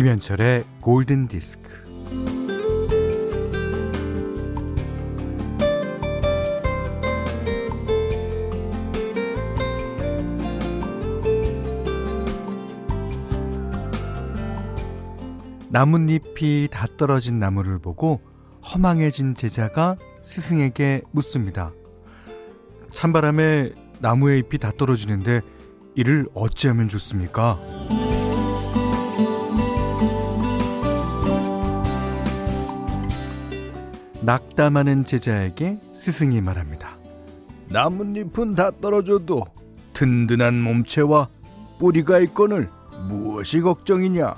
김현철의 골든 디스크. 나뭇잎이 다 떨어진 나무를 보고 허망해진 제자가 스승에게 묻습니다. 찬바람에 나무의 잎이 다 떨어지는데 이를 어찌하면 좋습니까? 낙담하는 제자에게 스승이 말합니다. 나뭇잎은 다 떨어져도 든든한 몸체와 뿌리가 있거늘 무엇이 걱정이냐?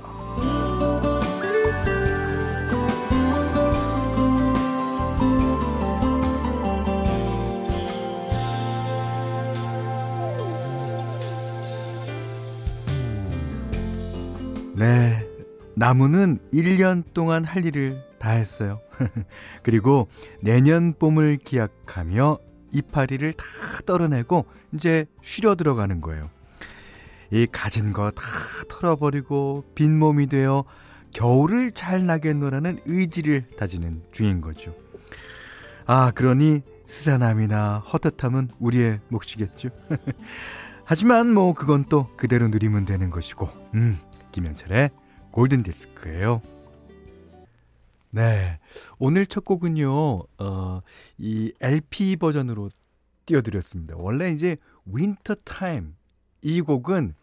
나무는 1년 동안 할 일을 다 했어요. 그리고 내년 봄을 기약하며 이파리를 다 떨어내고 이제 쉬려 들어가는 거예요. 이 가진 거 다 털어버리고 빈몸이 되어 겨울을 잘 나겠노라는 의지를 다지는 중인 거죠. 아, 그러니 스산함이나 헛헛함은 우리의 몫이겠죠. 하지만 뭐 그건 또 그대로 누리면 되는 것이고, 음, 김현철의 골든 디스크예요. 네. 오늘 첫 곡은요, 어, 이 LP 버전으로 띄워드렸습니다. 원래 이제 Winter Time. 이 곡은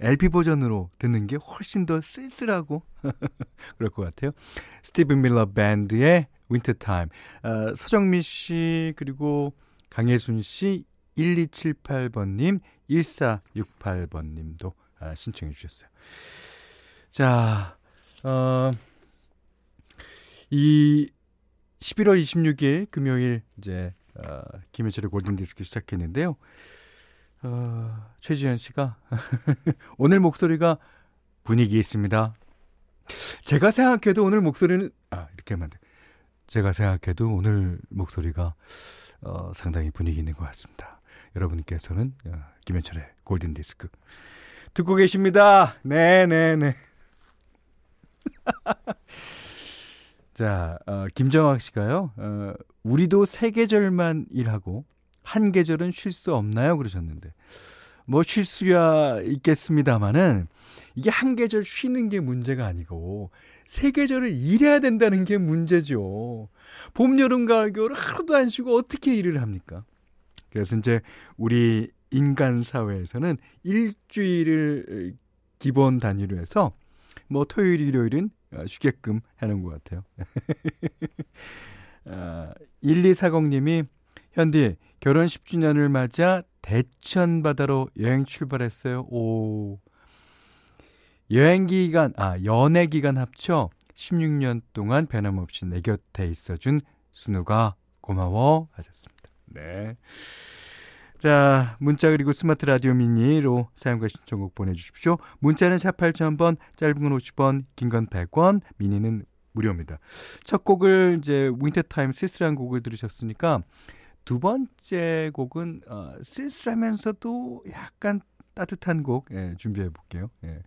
LP 버전으로 듣는 게 훨씬 더 쓸쓸하고 그럴 것 같아요. 스티븐 밀러 밴드의 Winter Time. 어, 서정미 씨, 그리고 강혜순 씨, 1278번 님, 1468번 님도 아, 신청해 주셨어요. 자, 어, 이 11월 26일 금요일 이제 어, 김현철의 골든 디스크 시작했는데요. 어, 최지현 씨가 오늘 목소리가 분위기 있습니다. 제가 생각해도 오늘 목소리는 아 이렇게 하면 돼. 제가 생각해도 오늘 목소리가 어, 상당히 분위기 있는 것 같습니다. 여러분께서는 어, 김현철의 골든 디스크 듣고 계십니다. 네, 네, 네. 자, 어, 김정학 씨가요, 어, 우리도 세 계절만 일하고 한 계절은 쉴 수 없나요? 그러셨는데. 뭐 쉴 수야 있겠습니다만은 이게 한 계절 쉬는 게 문제가 아니고 세 계절을 일해야 된다는 게 문제죠. 봄, 여름, 가을, 겨울 하루도 안 쉬고 어떻게 일을 합니까? 그래서 이제 우리 인간 사회에서는 일주일을 기본 단위로 해서 뭐 토요일, 일요일은 쉬게끔 해놓은 것 같아요. 아, 1240님이 현디 결혼 10주년을 맞아 대천 바다로 여행 출발했어요. 오. 여행 기간, 아, 연애 기간 합쳐 16년 동안 변함없이 내 곁에 있어준 순우가 고마워 하셨습니다. 네. 자, 문자 그리고 스마트 라디오 미니로 사연과 신청곡 보내주십시오. 문자는 샵 8000번, 짧은 건 50원, 긴 건 100원, 미니는 무료입니다. 첫 곡을 이제 Winter Time 쓸쓸한 곡을 들으셨으니까 두 번째 곡은 어, 쓸쓸하면서도 약간 따뜻한 곡 예, 준비해 볼게요. 예.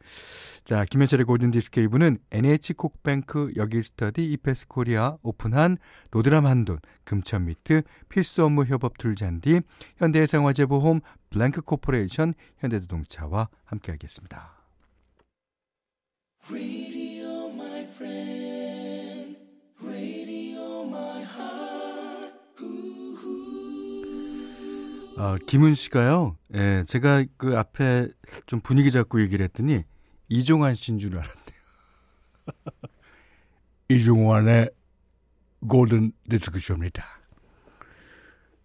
자, 김현철의 골든 디스크 1부는 NH콕뱅크 여기스터디 이페스 코리아 오픈한 도드람 한돈 금천 미트 필수 업무 협업 tool 잔디 현대해상화재보험 블랭크 코퍼레이션 현대자동차와 함께하겠습니다. 어, 김은 씨가요, 예, 제가 그 앞에 좀 분위기 잡고 얘기를 했더니, 이종환 씨인 줄 알았네요. 이종환의 골든 디스크쇼입니다.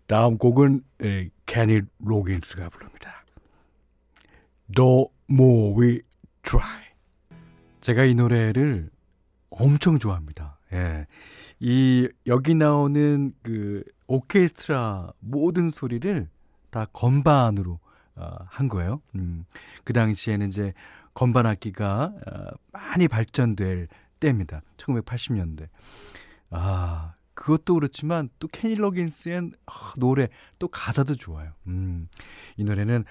다음 곡은 예, 캐니 로긴스가 부릅니다. The More We Try. 제가 이 노래를 엄청 좋아합니다. 예. 이, 여기 나오는 그, 오케스트라 모든 소리를 다 건반으로 어, 한 거예요. 음, 그 당시에는 이제 건반 악기가 어, 많이 발전될 때입니다. 1980년대. 아, 그것도 그렇지만 또 케니 로긴스의 어, 노래 또 가사도 좋아요. 음, 이 노래는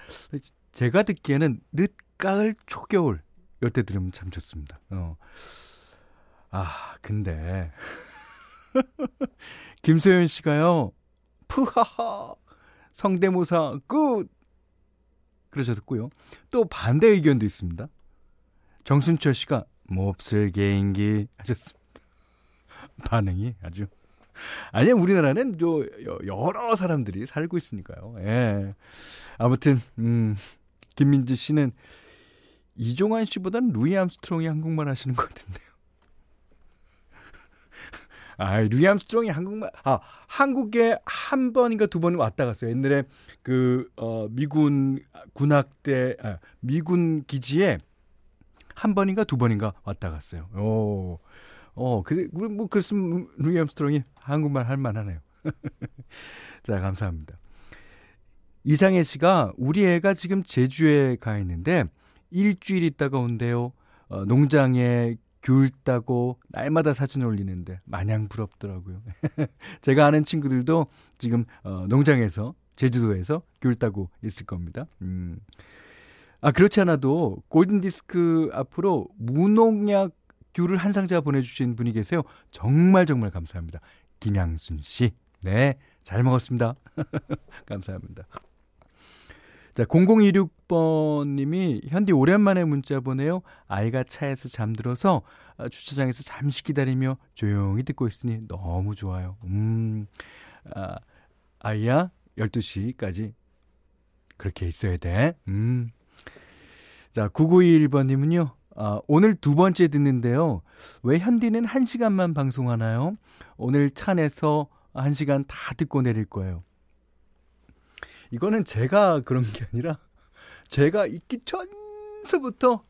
제가 듣기에는 늦가을 초겨울 이때 들으면 참 좋습니다. 어. 아, 근데 김소연 씨가요. 푸하하. 성대모사 good. 그러셨고요. 또 반대 의견도 있습니다. 정순철 씨가 몹쓸 개인기 하셨습니다. 반응이 아주 아니 우리나라는 요 여러 사람들이 살고 있으니까요. 예. 아무튼 음 김민지 씨는 이종환 씨보다는 루이 암스트롱이 한국말 하시는 것 같은데요. 아, 루이 암스트롱이 한국말, 아, 한국에 한 번인가 두 번 왔다 갔어요. 옛날에 그, 어, 미군 군악대, 아, 미군 기지에 한 번인가 두 번인가 왔다 갔어요. 오, 어, 그, 뭐, 그랬으면 루이 암스트롱이 한국말 할 만하네요. 자, 감사합니다. 이상해 씨가 우리 애가 지금 제주에 가 있는데 일주일 있다가 온대요. 어, 농장에 귤 따고 날마다 사진 올리는데 마냥 부럽더라고요. 제가 아는 친구들도 지금 어, 농장에서 제주도에서 귤 따고 있을 겁니다. 음. 아 그렇지 않아도 골든 디스크 앞으로 무농약 귤을 한 상자 보내주신 분이 계세요. 정말 정말 감사합니다. 김양순 씨. 네, 잘 먹었습니다. 감사합니다. 자, 0026번님이 현디 오랜만에 문자 보내요. 아이가 차에서 잠들어서 어, 주차장에서 잠시 기다리며 조용히 듣고 있으니 너무 좋아요. 음, 아, 아이야, 12시까지 그렇게 있어야 돼. 음. 자, 9921번님은요. 아, 오늘 두 번째 듣는데요. 왜 현디는 1시간만 방송하나요? 오늘 차 내서 1시간 다 듣고 내릴 거예요. 이거는 제가 그런 게 아니라 제가 있기 전서부터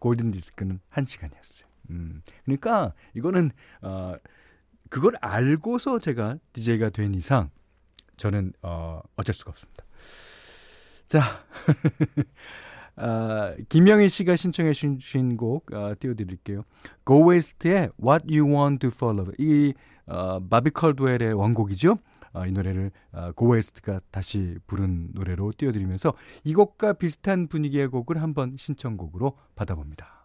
골든 디스크는 한 시간이었어요. 음. 그러니까 이거는 어 그걸 알고서 제가 DJ가 된 이상 저는 어 어쩔 수가 없습니다. 자. 아, 김영희 씨가 신청해 주신 곡 아, 띄워드릴게요. Go West의 What You Won't Do for Love. 이 어, 바비 컬드웰의 원곡이죠. 어, 이 노래를 어, 고웨스트가 다시 부른 노래로 띄워드리면서 이 곡과 비슷한 분위기의 곡을 한번 신청곡으로 받아봅니다.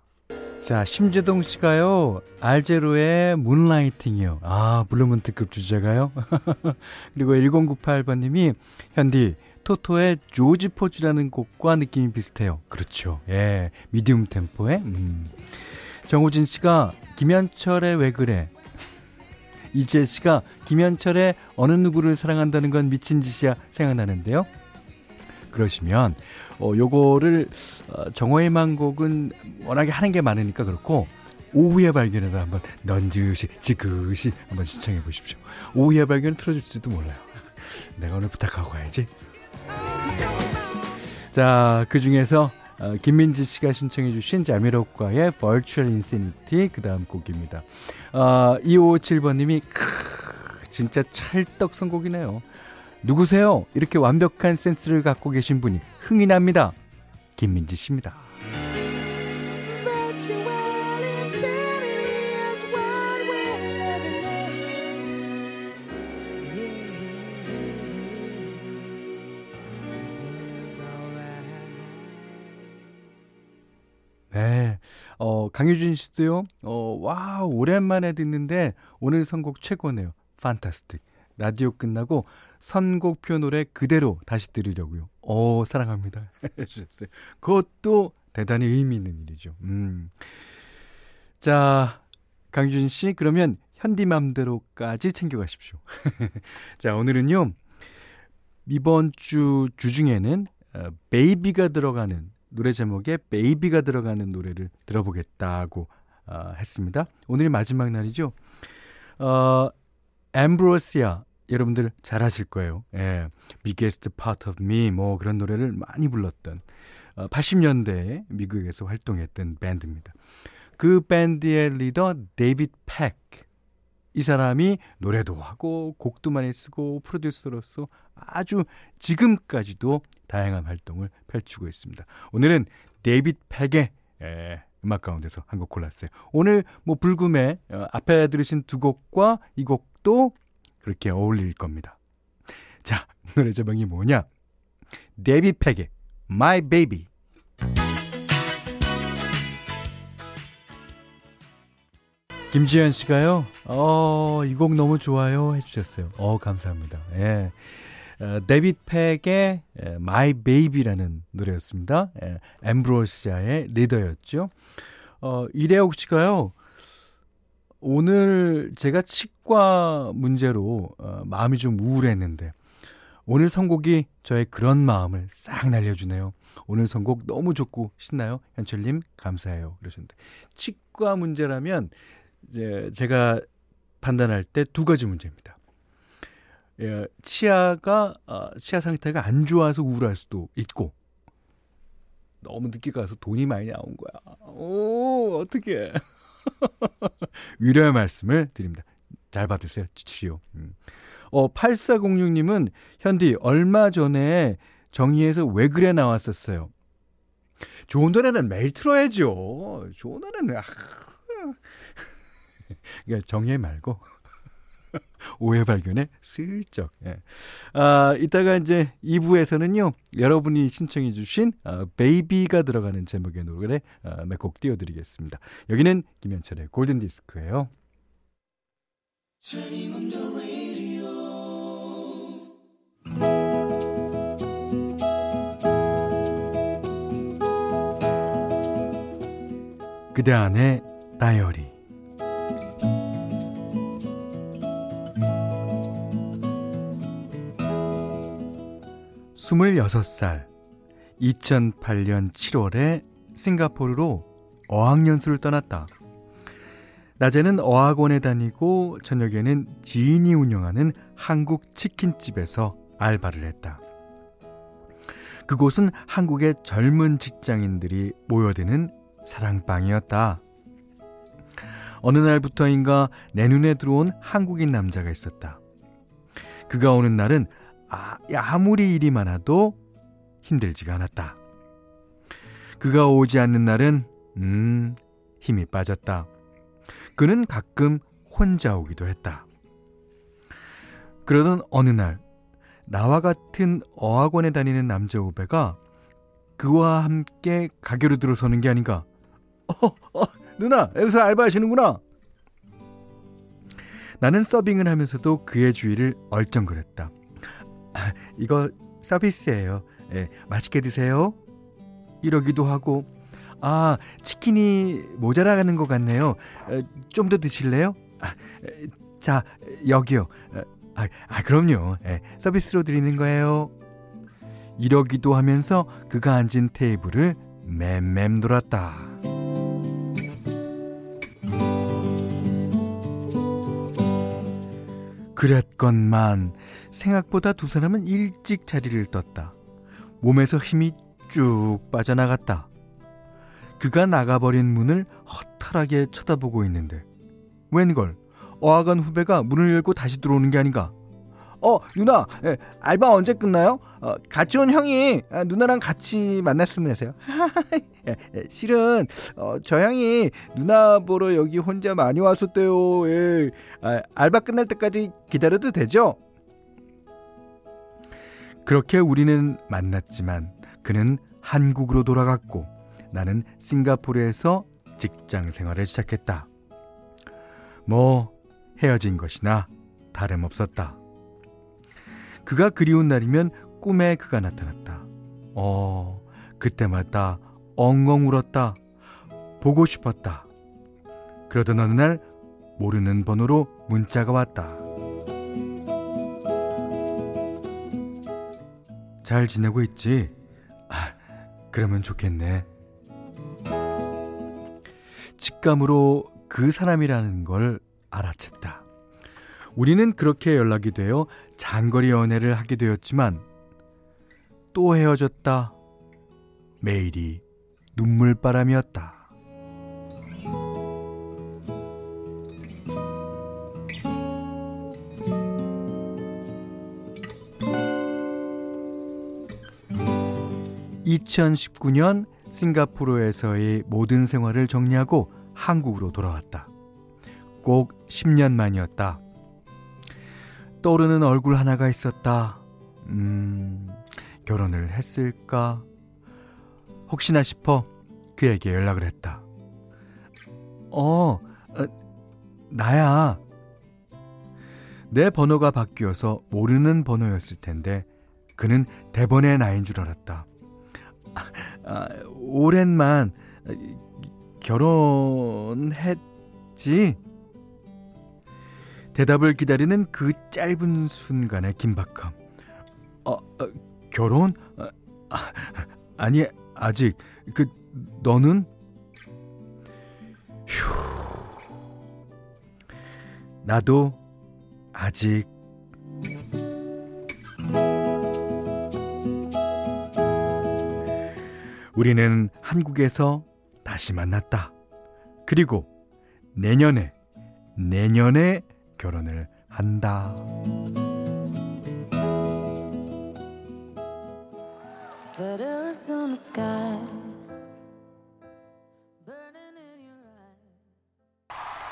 자, 심재동 씨가요, 알 재로의 Moonlighting이요. 아, 블루문 특급 주제가요. 그리고 1098번님이, 현디, 토토의 조지 포즈라는 곡과 느낌이 비슷해요. 그렇죠. 예, 미디움 템포의, 음. 정우진 씨가, 김현철의 왜 그래? 이재 씨가 김현철의 어느 누구를 사랑한다는 건 미친 짓이야 생각나는데요. 그러시면 어 요거를 어, 정호의 만곡은 워낙에 하는 게 많으니까 그렇고 오후에 발견해서 한번 넌지시 지그시 한번 신청해 보십시오. 오후에 발견 틀어줄지도 몰라요. 내가 오늘 부탁하고 가야지. 자, 그 중에서 어, 김민지 씨가 신청해 주신 자미로과의 Virtual Insanity 그 다음 곡입니다. 어, 2557번님이 크, 진짜 찰떡 선곡이네요. 누구세요? 이렇게 완벽한 센스를 갖고 계신 분이 흥이 납니다. 김민지 씨입니다. 어, 강유진 씨도요, 어, 와, 오랜만에 듣는데 오늘 선곡 최고네요. 판타스틱. 라디오 끝나고 선곡표 노래 그대로 다시 들으려고요. 어, 사랑합니다. 해주셨어요. 그것도 대단히 의미 있는 일이죠. 음. 자, 강유진 씨, 그러면 현디맘대로까지 챙겨가십시오. 자, 오늘은요, 이번 주 주중에는 어, baby가 들어가는 노래 제목에 baby가 들어가는 노래를 들어보겠다고 어, 했습니다. 오늘 마지막 날이죠. 어, 엠브로시아 여러분들 잘 아실 거예요. 예. Biggest Part of Me 뭐 그런 노래를 많이 불렀던 어, 80년대에 미국에서 활동했던 밴드입니다. 그 밴드의 리더 데이비드 팩. 이 사람이 노래도 하고 곡도 많이 쓰고 프로듀서로서 아주 지금까지도 다양한 활동을 펼치고 있습니다. 오늘은 데이빗 팩의 에, 음악 가운데서 한 곡 골랐어요. 오늘 뭐 불금에 어, 앞에 들으신 두 곡과 이 곡도 그렇게 어울릴 겁니다. 자, 노래 제목이 뭐냐? 데이빗 팩의 My Baby. 김지현 씨가요, 어, 이 곡 너무 좋아요. 해주셨어요. 어, 감사합니다. 예. 어, 데빗 팩의 예, My Baby라는 노래였습니다. 예, 엠브로시아의 리더였죠. 어, 이래옥 씨가요, 오늘 제가 치과 문제로 어, 마음이 좀 우울했는데, 오늘 선곡이 저의 그런 마음을 싹 날려주네요. 오늘 선곡 너무 좋고 신나요? 현철님, 감사해요. 그러셨는데. 치과 문제라면, 이제 제가 판단할 때 두 가지 문제입니다. 예, 치아가 어, 치아 상태가 안 좋아서 우울할 수도 있고 너무 늦게 가서 돈이 많이 나온 거야. 오 어떻게 위로의 말씀을 드립니다. 잘 받으세요. 치치요. 음. 어 8406님은 현디 얼마 전에 정의에서 왜 그래 나왔었어요. 좋은 노래는 매일 틀어야죠. 좋은 노래는 아, 그러니까 정해 말고 오해 발견에 슬쩍. 예. 아, 이따가 이제 2부에서는요, 여러분이 신청해주신, 아, 베이비가 들어가는 제목의 노래, 아, 몇곡 띄워드리겠습니다. 여기는 김현철의 골든디스크예요 그대 안에 다이어리 26살 2008년 7월에 싱가포르로 어학연수를 떠났다. 낮에는 어학원에 다니고 저녁에는 지인이 운영하는 한국 치킨집에서 알바를 했다. 그곳은 한국의 젊은 직장인들이 모여드는 사랑방이었다. 어느 날부터인가 내 눈에 들어온 한국인 남자가 있었다. 그가 오는 날은 아, 아무리 일이 많아도 힘들지가 않았다. 그가 오지 않는 날은, 음, 힘이 빠졌다. 그는 가끔 혼자 오기도 했다. 그러던 어느 날, 나와 같은 어학원에 다니는 남자 후배가 그와 함께 가게로 들어서는 게 아닌가. 어, 어, 누나, 여기서 알바하시는구나. 나는 서빙을 하면서도 그의 주위를 얼쩡거렸다. 이거 서비스예요. 예, 맛있게 드세요. 이러기도 하고 아 치킨이 모자라는 것 같네요. 좀 더 드실래요? 아, 자 여기요. 아, 아 그럼요. 예, 서비스로 드리는 거예요. 이러기도 하면서 그가 앉은 테이블을 맴맴 돌았다. 그랬건만 생각보다 두 사람은 일찍 자리를 떴다. 몸에서 힘이 쭉 빠져나갔다. 그가 나가버린 문을 허탈하게 쳐다보고 있는데 웬걸 어학원 후배가 문을 열고 다시 들어오는 게 아닌가 어 누나 예, 알바 언제 끝나요? 어, 같이 온 형이 아, 누나랑 같이 만났으면 해서요 예, 예, 실은 어, 저 형이 누나 보러 여기 혼자 많이 왔었대요 예. 아, 알바 끝날 때까지 기다려도 되죠? 그렇게 우리는 만났지만 그는 한국으로 돌아갔고 나는 싱가포르에서 직장 생활을 시작했다. 뭐 헤어진 것이나 다름없었다. 그가 그리운 날이면 꿈에 그가 나타났다. 어, 그때마다 엉엉 울었다. 보고 싶었다. 그러던 어느 날 모르는 번호로 문자가 왔다. 잘 지내고 있지? 아, 그러면 좋겠네. 직감으로 그 사람이라는 걸 알아챘다. 우리는 그렇게 연락이 되어 장거리 연애를 하게 되었지만 또 헤어졌다. 매일이 눈물바람이었다. 2019년 싱가포르에서의 모든 생활을 정리하고 한국으로 돌아왔다. 꼭 10년 만이었다. 떠오르는 얼굴 하나가 있었다. 음, 결혼을 했을까? 혹시나 싶어 그에게 연락을 했다. 어, 어 나야. 내 번호가 바뀌어서 모르는 번호였을 텐데 그는 대번의 나인 줄 알았다. 아, 아, 오랜만 결혼했지? 대답을 기다리는 그 짧은 순간의 긴박함. 어, 어 결혼? 아, 아니, 아직. 그, 너는? 휴. 나도 아직 우리는 한국에서 다시 만났다. 그리고 내년에, 내년에 결혼을 한다.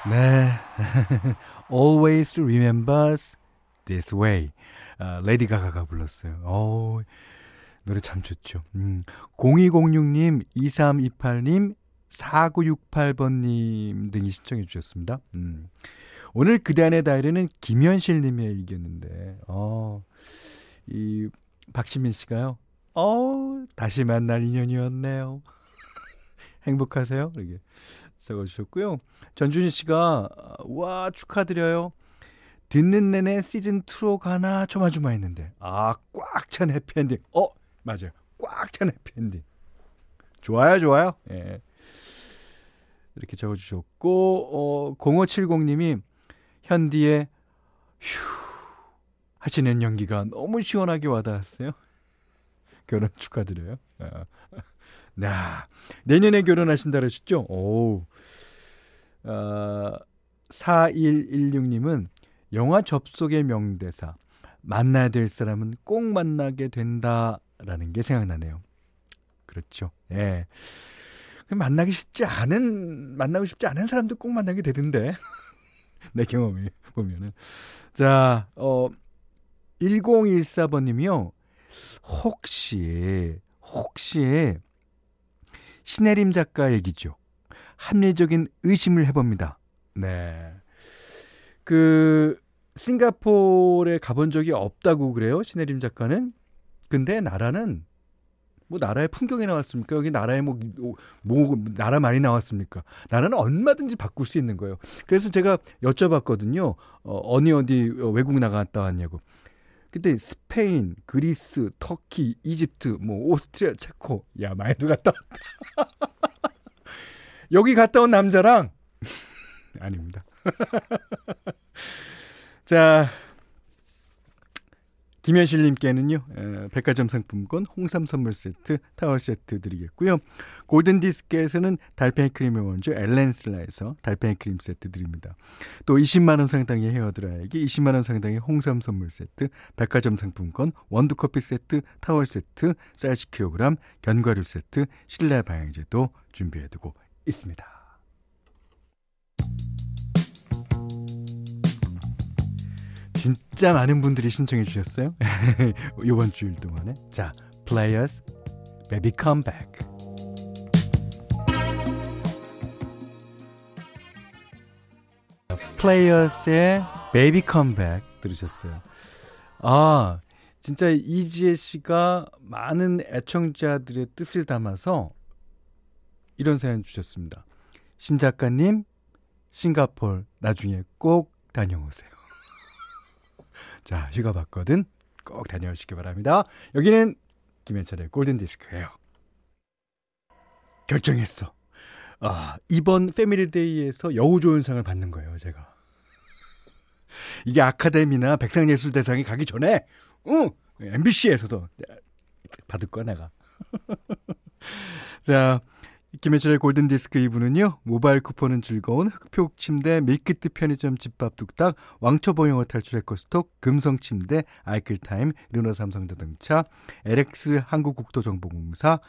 네. Always Remember Us This Way. 아, 레이디 가가가 불렀어요. 오, 노래 참 좋죠. 음, 0206님, 2328님, 4968번님 등이 신청해 주셨습니다. 음. 오늘 그대 안의 다이어리는 김현실 님의 일기였는데, 어, 이, 박시민 씨가요, 어, 다시 만날 인연이었네요. 행복하세요? 이렇게 적어주셨고요. 전준희 씨가, 와, 축하드려요. 듣는 내내 시즌 2로 가나 조마조마했는데, 아, 꽉 찬 해피엔딩. 어, 맞아요. 꽉 찬 해피엔딩. 좋아요, 좋아요. 예. 이렇게 적어주셨고, 어, 0570님이 현디의 휴 하시는 연기가 너무 시원하게 와닿았어요. 결혼 축하드려요. 아, 네. 내년에 결혼하신다 그러셨죠? 오. 아, 4116님은 영화 접속의 명대사. 만나야 될 사람은 꼭 만나게 된다라는 게 생각나네요. 그렇죠. 예. 만나기 쉽지 않은, 만나고 싶지 않은 사람도 꼭 만나게 되던데. 내 경험에 보면은. 자, 어, 1014번 님이요. 혹시, 혹시, 신혜림 작가 얘기죠. 합리적인 의심을 해봅니다. 네. 그, 싱가포르에 가본 적이 없다고 그래요. 신혜림 작가는. 근데 나라는 뭐 나라의 풍경이 나왔습니까? 여기 나라에 뭐, 뭐, 뭐 나라 많이 나왔습니까? 나라는 얼마든지 바꿀 수 있는 거예요. 그래서 제가 여쭤봤거든요. 어, 어디 어디 외국 나갔다 왔냐고. 그때 스페인, 그리스, 터키, 이집트, 뭐 오스트리아, 체코, 야 많이도 갔다 왔다. 여기 갔다 온 남자랑 아닙니다. 자, 김현실님께는요, 에, 백화점 상품권, 홍삼 선물 세트, 타월 세트 드리겠고요. 골든 디스크에서는 달팽이 크림의 원조 엘렌실라에서 달팽이 크림 세트 드립니다. 또 20만 원 상당의 헤어드라이기, 20만 원 상당의 홍삼 선물 세트, 백화점 상품권, 원두 커피 세트, 타월 세트, 쌀 10kg, 견과류 세트, 실내 방향제도 준비해두고 있습니다. 진짜 많은 분들이 신청해 주셨어요. 이번 주일 동안에. 자, Players, Baby Come Back. 플레이어스의 Come Back 들으셨어요. 아, 진짜 이지혜 씨가 많은 애청자들의 뜻을 담아서 이런 사연 주셨습니다. 신 작가님, 싱가폴 나중에 꼭 다녀오세요. 자, 휴가 받거든 꼭 다녀오시기 바랍니다. 여기는 김현철의 골든디스크예요. 결정했어. 아, 이번 패밀리데이에서 여우조연상을 받는 거예요, 제가. 이게 아카데미나 백상예술대상이 가기 전에, 응, MBC에서도 받을 거야, 내가. 자, 김현철의 골든디스크 2부는요. 모바일 쿠폰은 즐거운 흙표 흙침대, 밀키트 편의점 집밥 뚝딱, 왕초보 영어 탈출 해커스톡, 금성 침대, 아이클타임, 르노삼성자동차, LX 한국국토정보공사,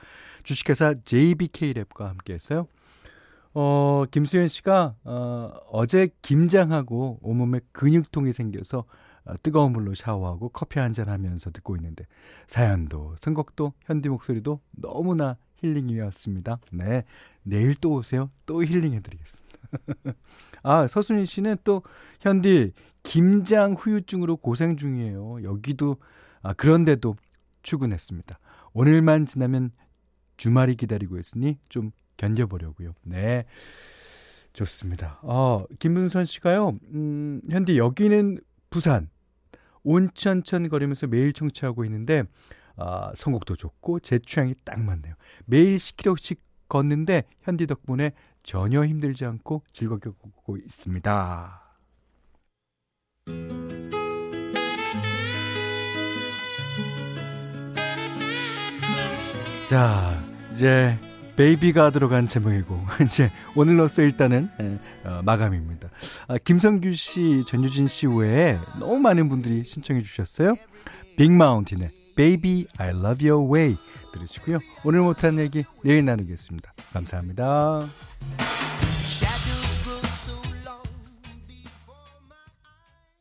주식회사 JBK랩과 함께했어요. 어, 김수현 씨가 어, 어제 김장하고 온몸에 근육통이 생겨서 어, 뜨거운 물로 샤워하고 커피 한 잔 하면서 듣고 있는데 사연도 선곡도 현디 목소리도 너무나 힐링이었습니다. 네. 내일 또 오세요. 또 힐링해드리겠습니다. 아, 서순희 씨는 또, 현디, 김장 후유증으로 고생 중이에요. 여기도, 아, 그런데도 출근했습니다. 오늘만 지나면 주말이 기다리고 있으니 좀 견뎌보려고요. 네. 좋습니다. 어, 김문선 씨가요, 음, 현디, 여기는 부산, 온천천 거리면서 매일 청취하고 있는데, 아, 선곡도 좋고, 제 취향이 딱 맞네요. 매일 10km씩 걷는데, 현디 덕분에 전혀 힘들지 않고 즐겁게 걷고 있습니다. 자, 이제 베이비가 들어간 제목이고 이제 오늘로써 일단은 예, 어, 마감입니다. 아, 김성규 씨, 전유진 씨 외에 너무 많은 분들이 신청해 주셨어요. 빅마운틴의 Baby I Love Your Way 들으시고요. 오늘 못한 얘기 내일 나누겠습니다. 감사합니다.